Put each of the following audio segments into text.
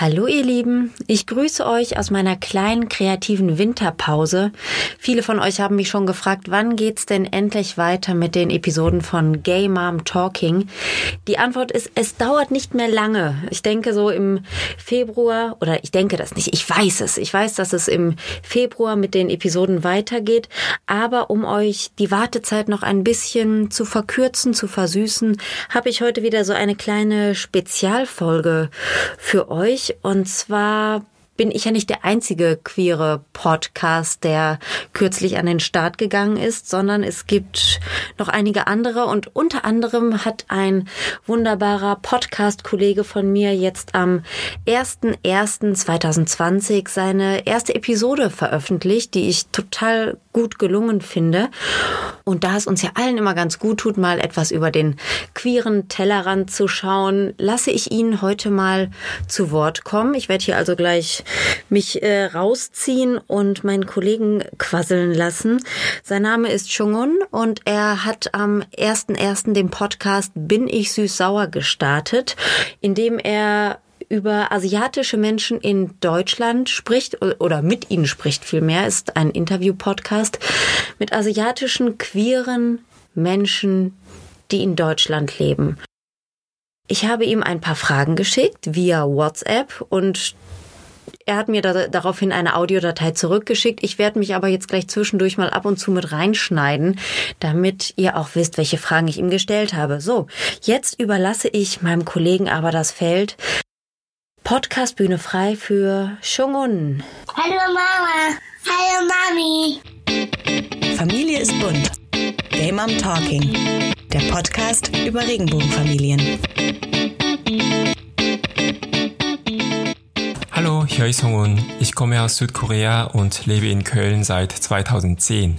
Hallo ihr Lieben, ich grüße euch aus meiner kleinen kreativen Winterpause. Viele von euch haben mich schon gefragt, wann geht's denn endlich weiter mit den Episoden von Gay Mom Talking? Die Antwort ist, es dauert nicht mehr lange. Ich denke so im Februar oder ich denke das nicht, ich weiß es. Ich weiß, dass es im Februar mit den Episoden weitergeht, aber um euch die Wartezeit noch ein bisschen zu verkürzen, zu versüßen, habe ich heute wieder so eine kleine Spezialfolge für euch. Und zwar bin ich ja nicht der einzige queere Podcast, der kürzlich an den Start gegangen ist, sondern es gibt noch einige andere und unter anderem hat ein wunderbarer Podcast-Kollege von mir jetzt am 01.01.2020 seine erste Episode veröffentlicht, die ich total gut gelungen finde. Und da es uns ja allen immer ganz gut tut, mal etwas über den queeren Tellerrand zu schauen, lasse ich ihn heute mal zu Wort kommen. Ich werde hier also gleich mich äh, rausziehen und meinen Kollegen quasseln lassen. Sein Name ist Chungun und er hat am 1.1. den Podcast Bin ich süß-sauer gestartet, in dem er über asiatische Menschen in Deutschland spricht oder mit ihnen spricht vielmehr, ist ein Interview-Podcast mit asiatischen queeren Menschen, die in Deutschland leben. Ich habe ihm ein paar Fragen geschickt via WhatsApp und er hat mir da, daraufhin eine Audiodatei zurückgeschickt. Ich werde mich aber jetzt gleich zwischendurch mal ab und zu mit reinschneiden, damit ihr auch wisst, welche Fragen ich ihm gestellt habe. So, jetzt überlasse ich meinem Kollegen aber das Feld. Podcast Bühne frei für Shungun. Hallo Mama. Hallo Mami. Familie ist bunt. Game Mom Talking. Der Podcast über Regenbogenfamilien. Ist Hongun. Ich komme aus Südkorea und lebe in Köln seit 2010.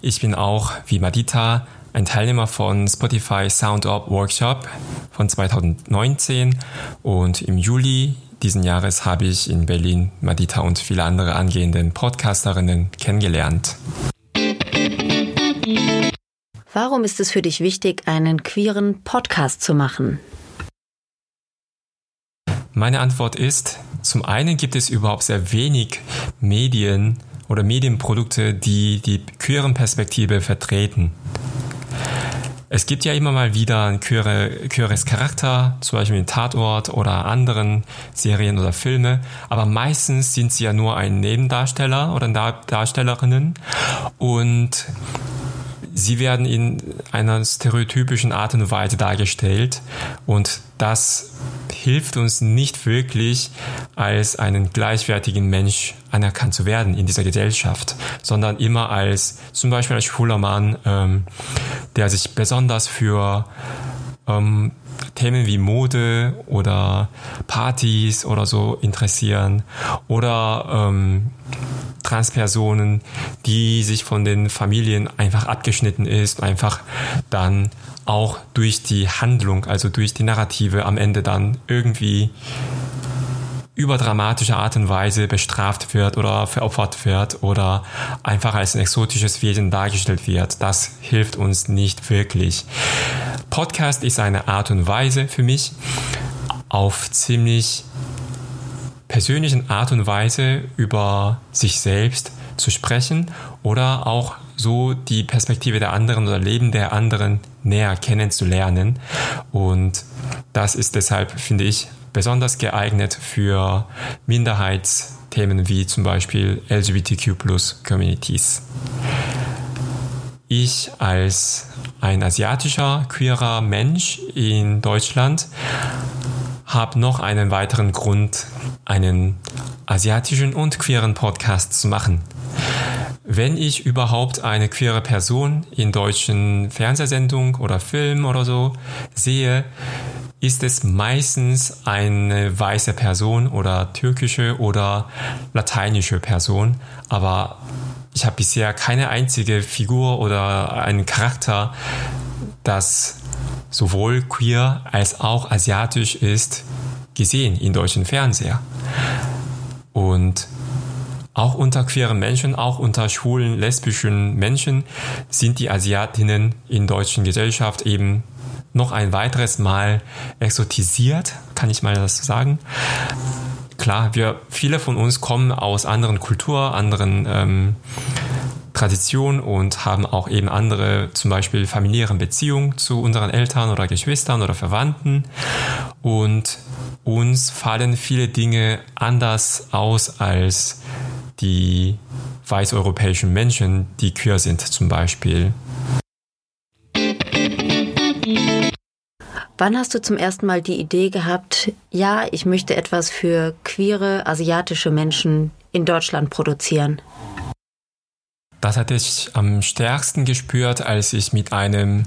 Ich bin auch, wie Madita, ein Teilnehmer von Spotify Sound Up Workshop von 2019 und im Juli diesen Jahres habe ich in Berlin Madita und viele andere angehenden Podcasterinnen kennengelernt. Warum ist es für dich wichtig, einen queeren Podcast zu machen? Meine Antwort ist, zum einen gibt es überhaupt sehr wenig Medien oder Medienprodukte, die die queeren Perspektive vertreten. Es gibt ja immer mal wieder ein queere, queeres Charakter, zum Beispiel in Tatort oder anderen Serien oder Filme, aber meistens sind sie ja nur ein Nebendarsteller oder Darstellerinnen und sie werden in einer stereotypischen Art und Weise dargestellt und das hilft uns nicht wirklich, als einen gleichwertigen Mensch anerkannt zu werden in dieser Gesellschaft, sondern immer als zum Beispiel als schwuler Mann, ähm, der sich besonders für ähm, Themen wie Mode oder Partys oder so interessieren oder ähm, Transpersonen, die sich von den Familien einfach abgeschnitten ist, einfach dann auch durch die Handlung, also durch die Narrative am Ende dann irgendwie überdramatische Art und Weise bestraft wird oder veropfert wird oder einfach als ein exotisches Wesen dargestellt wird. Das hilft uns nicht wirklich. Podcast ist eine Art und Weise für mich, auf ziemlich persönlichen Art und Weise über sich selbst zu sprechen oder auch so die Perspektive der anderen oder Leben der anderen näher kennenzulernen. Und das ist deshalb, finde ich, besonders geeignet für Minderheitsthemen wie zum Beispiel LGBTQ Communities. Ich als ein asiatischer queerer Mensch in Deutschland habe noch einen weiteren Grund, einen asiatischen und queeren Podcast zu machen. Wenn ich überhaupt eine queere Person in deutschen Fernsehsendungen oder Filmen oder so sehe, ist es meistens eine weiße Person oder türkische oder lateinische Person. Aber ich habe bisher keine einzige Figur oder einen Charakter, das sowohl queer als auch asiatisch ist, gesehen in deutschen Fernseher. Und auch unter queeren Menschen, auch unter schwulen, lesbischen Menschen sind die Asiatinnen in deutschen Gesellschaft eben noch ein weiteres Mal exotisiert, kann ich mal das sagen. klar, wir, viele von uns kommen aus anderen Kulturen, anderen ähm, Traditionen und haben auch eben andere, zum Beispiel familiären Beziehungen zu unseren Eltern oder Geschwistern oder Verwandten. Und uns fallen viele Dinge anders aus als die weißeuropäischen Menschen, die queer sind zum Beispiel. Wann hast du zum ersten Mal die Idee gehabt, ja, ich möchte etwas für queere asiatische Menschen in Deutschland produzieren? Das hatte ich am stärksten gespürt, als ich mit einem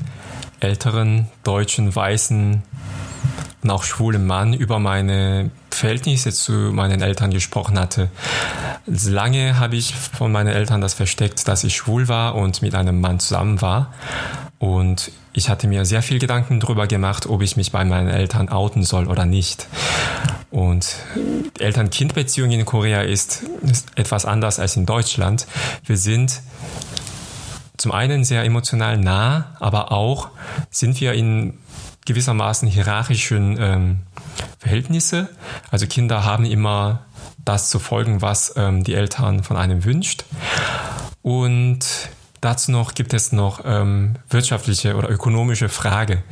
älteren deutschen weißen und auch schwulen Mann über meine Verhältnisse zu meinen Eltern gesprochen hatte. Lange habe ich von meinen Eltern das versteckt, dass ich schwul war und mit einem Mann zusammen war. Und ich hatte mir sehr viel Gedanken darüber gemacht, ob ich mich bei meinen Eltern outen soll oder nicht. Und Eltern-Kind-Beziehung in Korea ist, ist etwas anders als in Deutschland. Wir sind zum einen sehr emotional nah, aber auch sind wir in gewissermaßen hierarchischen ähm, Verhältnisse. Also Kinder haben immer das zu folgen, was ähm, die Eltern von einem wünscht. Und dazu noch gibt es noch ähm, wirtschaftliche oder ökonomische Frage.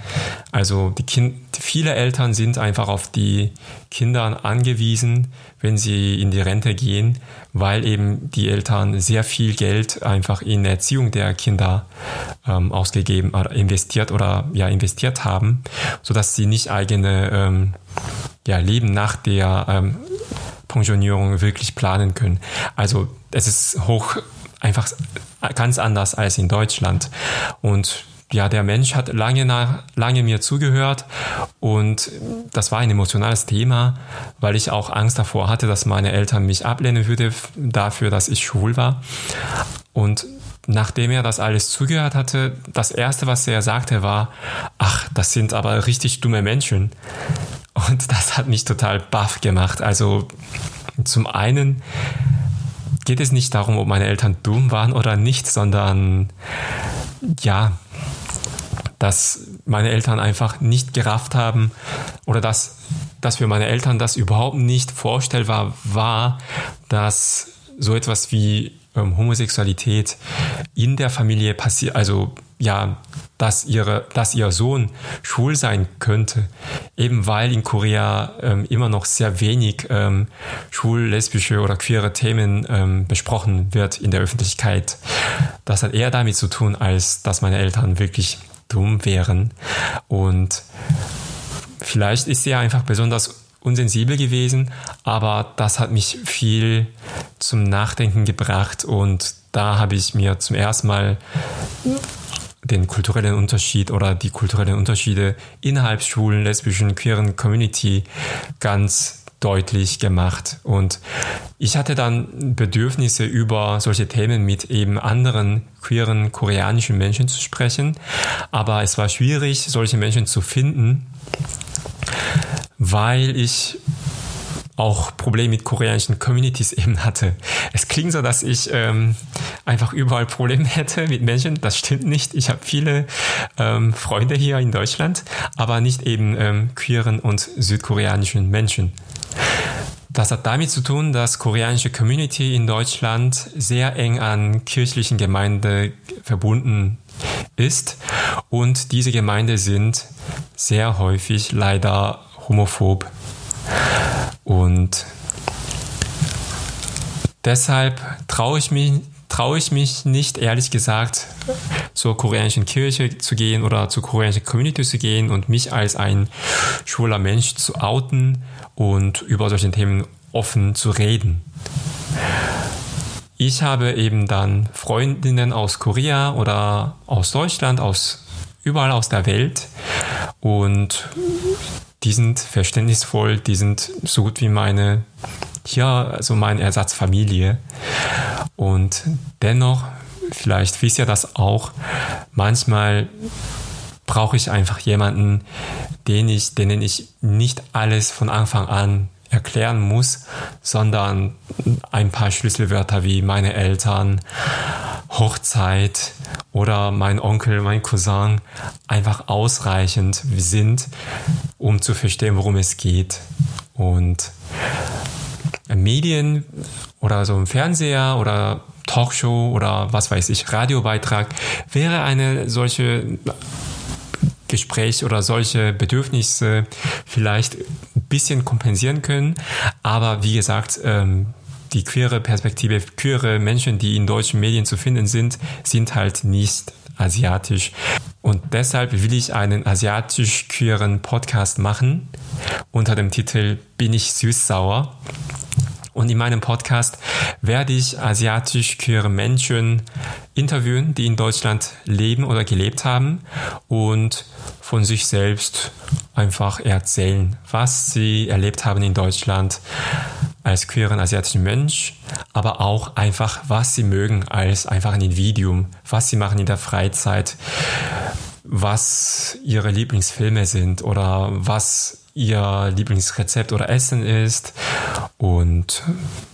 Also die kind, viele Eltern sind einfach auf die Kinder angewiesen, wenn sie in die Rente gehen, weil eben die Eltern sehr viel Geld einfach in Erziehung der Kinder ähm, ausgegeben oder investiert oder ja investiert haben, so dass sie nicht eigene ähm, ja, Leben nach der ähm, Pensionierung wirklich planen können. Also es ist hoch einfach ganz anders als in Deutschland. Und ja, der Mensch hat lange, nach, lange mir zugehört und das war ein emotionales Thema, weil ich auch Angst davor hatte, dass meine Eltern mich ablehnen würde dafür, dass ich schwul war. Und nachdem er das alles zugehört hatte, das erste, was er sagte, war, ach, das sind aber richtig dumme Menschen. Und das hat mich total baff gemacht. Also zum einen geht es nicht darum, ob meine Eltern dumm waren oder nicht, sondern ja, dass meine Eltern einfach nicht gerafft haben oder dass, dass für meine Eltern das überhaupt nicht vorstellbar war, dass so etwas wie ähm, Homosexualität in der Familie passiert, also ja, dass ihre, dass ihr Sohn schwul sein könnte, eben weil in Korea ähm, immer noch sehr wenig ähm, schwul, lesbische oder queere Themen ähm, besprochen wird in der Öffentlichkeit. Das hat eher damit zu tun, als dass meine Eltern wirklich dumm wären. Und vielleicht ist sie einfach besonders unsensibel gewesen, aber das hat mich viel zum Nachdenken gebracht und da habe ich mir zum ersten Mal den kulturellen Unterschied oder die kulturellen Unterschiede innerhalb schwulen, lesbischen, queeren Community ganz deutlich gemacht. Und ich hatte dann Bedürfnisse über solche Themen mit eben anderen queeren koreanischen Menschen zu sprechen. Aber es war schwierig, solche Menschen zu finden, weil ich auch Probleme mit koreanischen Communities eben hatte. Es klingt so, dass ich ähm, einfach überall Probleme hätte mit Menschen. Das stimmt nicht. Ich habe viele ähm, Freunde hier in Deutschland, aber nicht eben ähm, queeren und südkoreanischen Menschen. Das hat damit zu tun, dass koreanische Community in Deutschland sehr eng an kirchlichen Gemeinden verbunden ist und diese Gemeinden sind sehr häufig leider homophob. Und deshalb traue ich mich traue ich mich nicht, ehrlich gesagt, zur koreanischen Kirche zu gehen oder zur koreanischen Community zu gehen und mich als ein schwuler Mensch zu outen und über solche Themen offen zu reden. Ich habe eben dann Freundinnen aus Korea oder aus Deutschland, aus überall aus der Welt und die sind verständnisvoll, die sind so gut wie meine, ja, also meine Ersatzfamilie. Und dennoch, vielleicht wisst ihr das auch, manchmal brauche ich einfach jemanden, den ich, denen ich nicht alles von Anfang an erklären muss, sondern ein paar Schlüsselwörter wie meine Eltern, Hochzeit oder mein Onkel, mein Cousin einfach ausreichend sind, um zu verstehen, worum es geht. Und Medien oder so ein Fernseher oder Talkshow oder was weiß ich, Radiobeitrag wäre eine solche Gespräch oder solche Bedürfnisse vielleicht ein bisschen kompensieren können. Aber wie gesagt, ähm, die queere Perspektive, queere Menschen, die in deutschen Medien zu finden sind, sind halt nicht asiatisch. Und deshalb will ich einen asiatisch-queeren Podcast machen unter dem Titel Bin ich süß-sauer? Und in meinem Podcast werde ich asiatisch-queere Menschen interviewen, die in Deutschland leben oder gelebt haben und von sich selbst einfach erzählen, was sie erlebt haben in Deutschland als queeren asiatischen Mensch, aber auch einfach, was sie mögen als einfach ein Individuum, was sie machen in der Freizeit, was ihre Lieblingsfilme sind oder was ihr Lieblingsrezept oder Essen ist und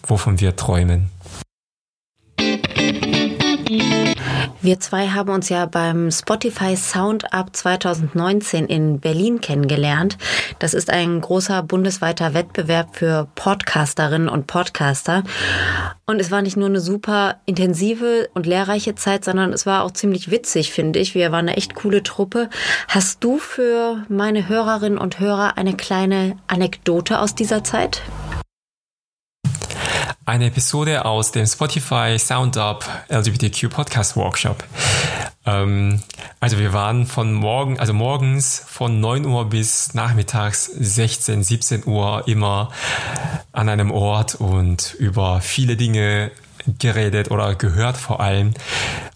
wovon wir träumen. Wir zwei haben uns ja beim Spotify Sound Up 2019 in Berlin kennengelernt. Das ist ein großer bundesweiter Wettbewerb für Podcasterinnen und Podcaster. Und es war nicht nur eine super intensive und lehrreiche Zeit, sondern es war auch ziemlich witzig, finde ich. Wir waren eine echt coole Truppe. Hast du für meine Hörerinnen und Hörer eine kleine Anekdote aus dieser Zeit? Eine Episode aus dem Spotify Sound Up LGBTQ Podcast Workshop. Ähm, also wir waren von morgen, also morgens von 9 Uhr bis nachmittags 16, 17 Uhr immer an einem Ort und über viele Dinge geredet oder gehört vor allem.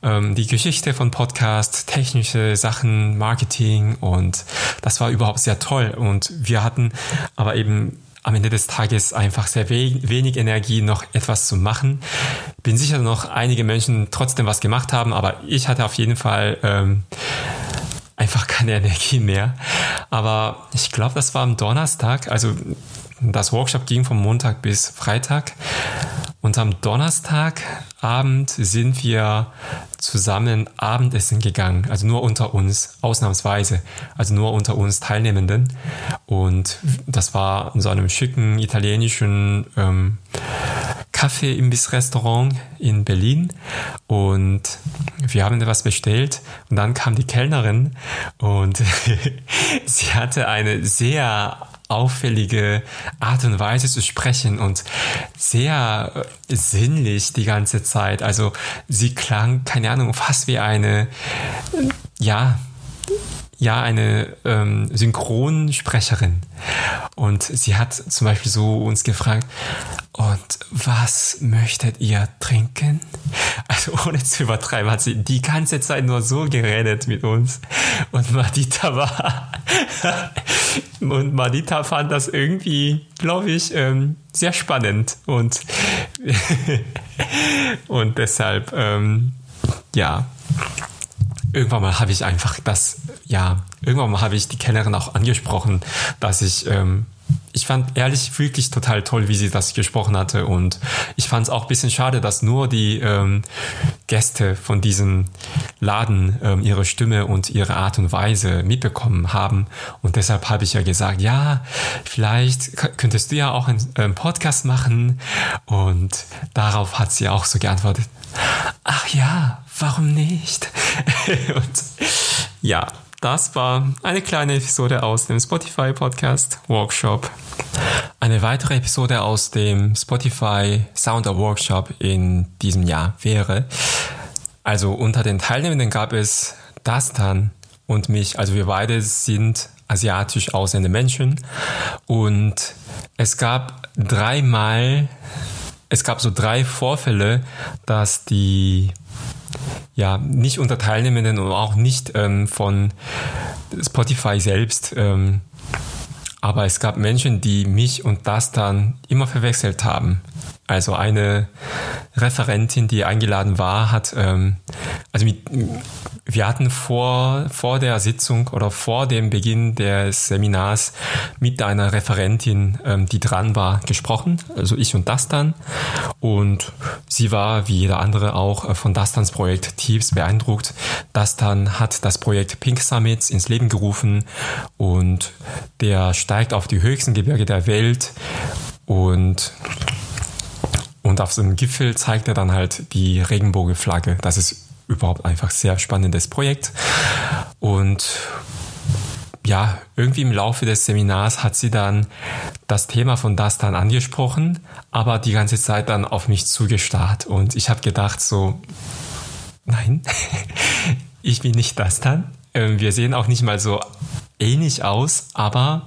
Ähm, die Geschichte von Podcast, technische Sachen, Marketing und das war überhaupt sehr toll. Und wir hatten aber eben am Ende des Tages einfach sehr wenig Energie, noch etwas zu machen. Bin sicher, noch einige Menschen trotzdem was gemacht haben, aber ich hatte auf jeden Fall ähm, einfach keine Energie mehr. Aber ich glaube, das war am Donnerstag, also das Workshop ging vom Montag bis Freitag. Und am Donnerstagabend sind wir zusammen Abendessen gegangen, also nur unter uns, ausnahmsweise, also nur unter uns Teilnehmenden. Und das war in so einem schicken italienischen ähm, Kaffee-Imbiss-Restaurant in Berlin. Und wir haben etwas bestellt und dann kam die Kellnerin und sie hatte eine sehr auffällige Art und Weise zu sprechen und sehr äh, sinnlich die ganze Zeit. Also sie klang, keine Ahnung, fast wie eine, ja, ja eine ähm, Synchronsprecherin. Und sie hat zum Beispiel so uns gefragt, und was möchtet ihr trinken? Also ohne zu übertreiben, hat sie die ganze Zeit nur so geredet mit uns. Und Madita war, und Madita fand das irgendwie, glaube ich, ähm, sehr spannend. Und, und deshalb, ähm, ja, irgendwann mal habe ich einfach das, ja, irgendwann mal habe ich die Kellnerin auch angesprochen, dass ich, ähm, ich fand ehrlich wirklich total toll, wie sie das gesprochen hatte. Und ich fand es auch ein bisschen schade, dass nur die ähm, Gäste von diesem Laden ähm, ihre Stimme und ihre Art und Weise mitbekommen haben. Und deshalb habe ich ja gesagt, ja, vielleicht könntest du ja auch einen, einen Podcast machen. Und darauf hat sie auch so geantwortet, ach ja, warum nicht? und ja, das war eine kleine Episode aus dem Spotify Podcast Workshop. Eine weitere Episode aus dem Spotify Sounder Workshop in diesem Jahr wäre, also unter den Teilnehmenden gab es Dastan und mich, also wir beide sind asiatisch aussehende Menschen und es gab dreimal, es gab so drei Vorfälle, dass die ja, nicht unter Teilnehmenden und auch nicht ähm, von Spotify selbst. Ähm, aber es gab Menschen, die mich und das dann immer verwechselt haben. Also eine Referentin, die eingeladen war, hat, ähm, also mit, wir hatten vor, vor der Sitzung oder vor dem Beginn des Seminars mit einer Referentin, ähm, die dran war, gesprochen, also ich und Dastan. Und sie war, wie jeder andere auch, äh, von Dastans Projekt tiefst beeindruckt. Dastan hat das Projekt Pink Summits ins Leben gerufen und der steigt auf die höchsten Gebirge der Welt und Und auf so einem Gipfel zeigt er dann halt die Regenbogenflagge. Das ist überhaupt einfach sehr spannendes Projekt. Und ja, irgendwie im Laufe des Seminars hat sie dann das Thema von das dann angesprochen, aber die ganze Zeit dann auf mich zugestarrt. Und ich habe gedacht so, nein, ich bin nicht das dann. Ähm, wir sehen auch nicht mal so ähnlich aus, aber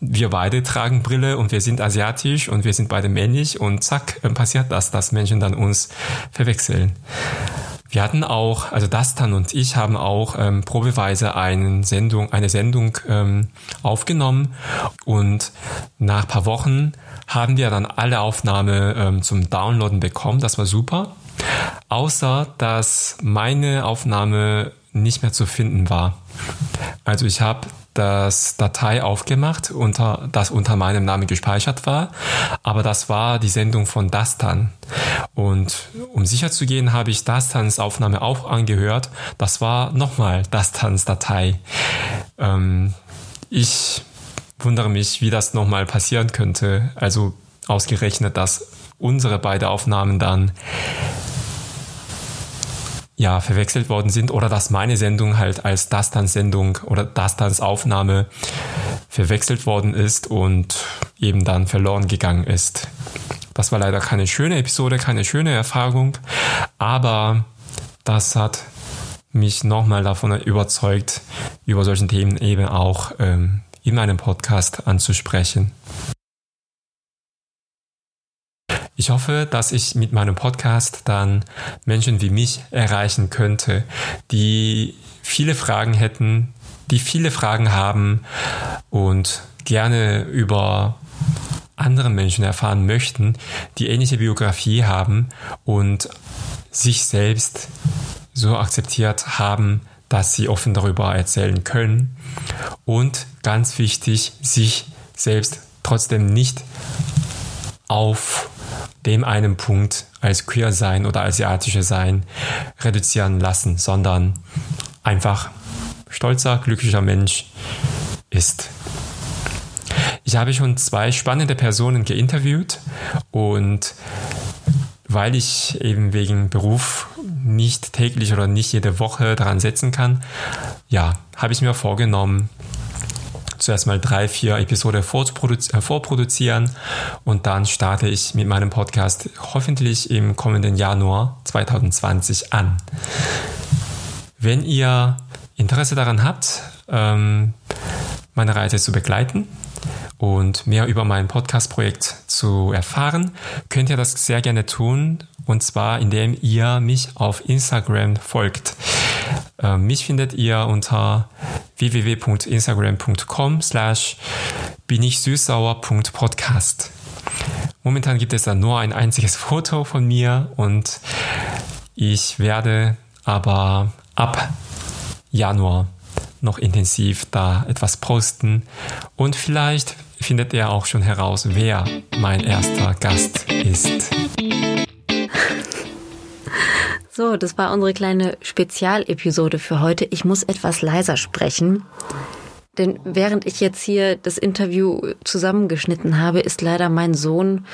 wir beide tragen Brille und wir sind asiatisch und wir sind beide männlich und zack, passiert das, dass Menschen dann uns verwechseln. Wir hatten auch, also Dastan und ich haben auch ähm, probeweise eine Sendung, eine Sendung ähm, aufgenommen und nach paar Wochen haben wir dann alle Aufnahme ähm, zum Downloaden bekommen. Das war super. Außer, dass meine Aufnahme nicht mehr zu finden war. Also ich habe das Datei aufgemacht, unter, das unter meinem Namen gespeichert war, aber das war die Sendung von Dastan. Und um sicher zu gehen, habe ich Dastans Aufnahme auch angehört. Das war nochmal Dastans Datei. Ähm, ich wundere mich, wie das nochmal passieren könnte. Also ausgerechnet, dass unsere beiden Aufnahmen dann ja, verwechselt worden sind oder dass meine Sendung halt als Dastans Sendung oder Dastans Aufnahme verwechselt worden ist und eben dann verloren gegangen ist. Das war leider keine schöne Episode, keine schöne Erfahrung, aber das hat mich nochmal davon überzeugt, über solchen Themen eben auch ähm, in meinem Podcast anzusprechen. Ich hoffe, dass ich mit meinem Podcast dann Menschen wie mich erreichen könnte, die viele Fragen hätten, die viele Fragen haben und gerne über andere Menschen erfahren möchten, die ähnliche Biografie haben und sich selbst so akzeptiert haben, dass sie offen darüber erzählen können. Und ganz wichtig, sich selbst trotzdem nicht auf dem einen Punkt als queer sein oder asiatische sein reduzieren lassen, sondern einfach stolzer, glücklicher Mensch ist. Ich habe schon zwei spannende Personen geinterviewt und weil ich eben wegen Beruf nicht täglich oder nicht jede Woche daran setzen kann, ja, habe ich mir vorgenommen, zuerst mal drei, vier Episoden äh, vorproduzieren und dann starte ich mit meinem Podcast hoffentlich im kommenden Januar 2020 an. Wenn ihr Interesse daran habt, ähm, meine Reise zu begleiten und mehr über mein Podcast-Projekt zu erfahren, könnt ihr das sehr gerne tun. Und zwar, indem ihr mich auf Instagram folgt. Äh, mich findet ihr unter www.instagram.com slash bin ich süßsauer.podcast. Momentan gibt es da nur ein einziges Foto von mir und ich werde aber ab Januar noch intensiv da etwas posten und vielleicht findet ihr auch schon heraus, wer mein erster Gast ist. So, das war unsere kleine Spezialepisode für heute. Ich muss etwas leiser sprechen. Denn während ich jetzt hier das Interview zusammengeschnitten habe, ist leider mein Sohn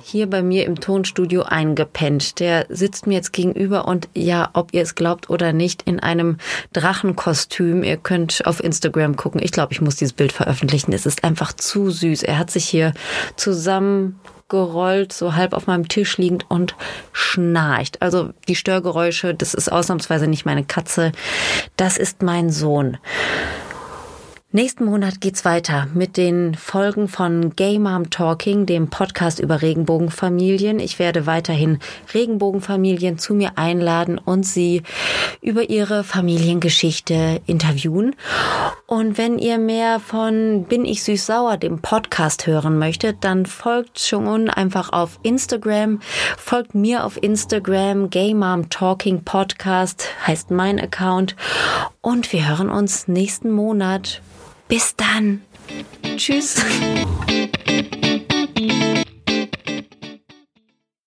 hier bei mir im Tonstudio eingepennt. Der sitzt mir jetzt gegenüber und ja, ob ihr es glaubt oder nicht, in einem Drachenkostüm. Ihr könnt auf Instagram gucken. Ich glaube, ich muss dieses Bild veröffentlichen. Es ist einfach zu süß. Er hat sich hier zusammen gerollt, so halb auf meinem Tisch liegend und schnarcht. Also die Störgeräusche, das ist ausnahmsweise nicht meine Katze, das ist mein Sohn. Nächsten Monat geht's weiter mit den Folgen von Gay Mom Talking, dem Podcast über Regenbogenfamilien. Ich werde weiterhin Regenbogenfamilien zu mir einladen und sie über ihre Familiengeschichte interviewen. Und wenn ihr mehr von Bin ich süß sauer, dem Podcast hören möchtet, dann folgt schon einfach auf Instagram. Folgt mir auf Instagram. Gay Mom Talking Podcast heißt mein Account. Und wir hören uns nächsten Monat. Bis dann. Tschüss.